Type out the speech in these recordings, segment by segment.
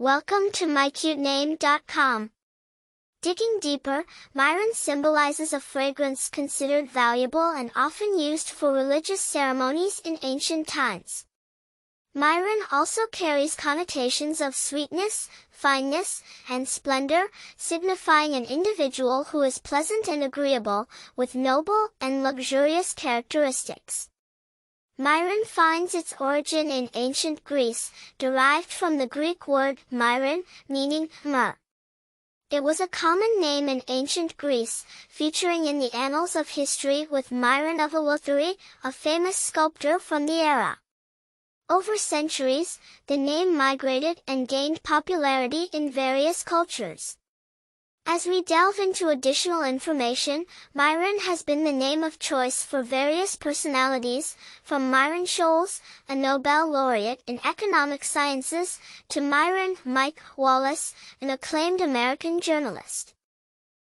Welcome to mycutename.com. Digging deeper, Myron symbolizes a fragrance considered valuable and often used for religious ceremonies in ancient times. Myron also carries connotations of sweetness, fineness, and splendor, signifying an individual who is pleasant and agreeable, with noble and luxurious characteristics. Myron finds its origin in ancient Greece, derived from the Greek word myron, meaning myrrh. It was a common name in ancient Greece, featuring in the annals of history with Myron of Eleutheræ, a famous sculptor from the era. Over centuries, the name migrated and gained popularity in various cultures. As we delve into additional information, Myron has been the name of choice for various personalities, from Myron Scholes, a Nobel laureate in economic sciences, to Myron Mike Wallace, an acclaimed American journalist.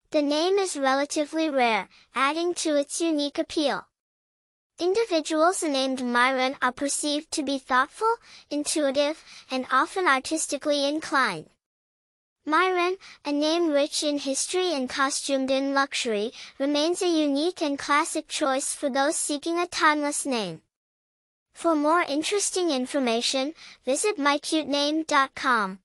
The name is relatively rare, adding to its unique appeal. Individuals named Myron are perceived to be thoughtful, intuitive, and often artistically inclined. Myron, a name rich in history and costumed in luxury, remains a unique and classic choice for those seeking a timeless name. For more interesting information, visit mycutename.com.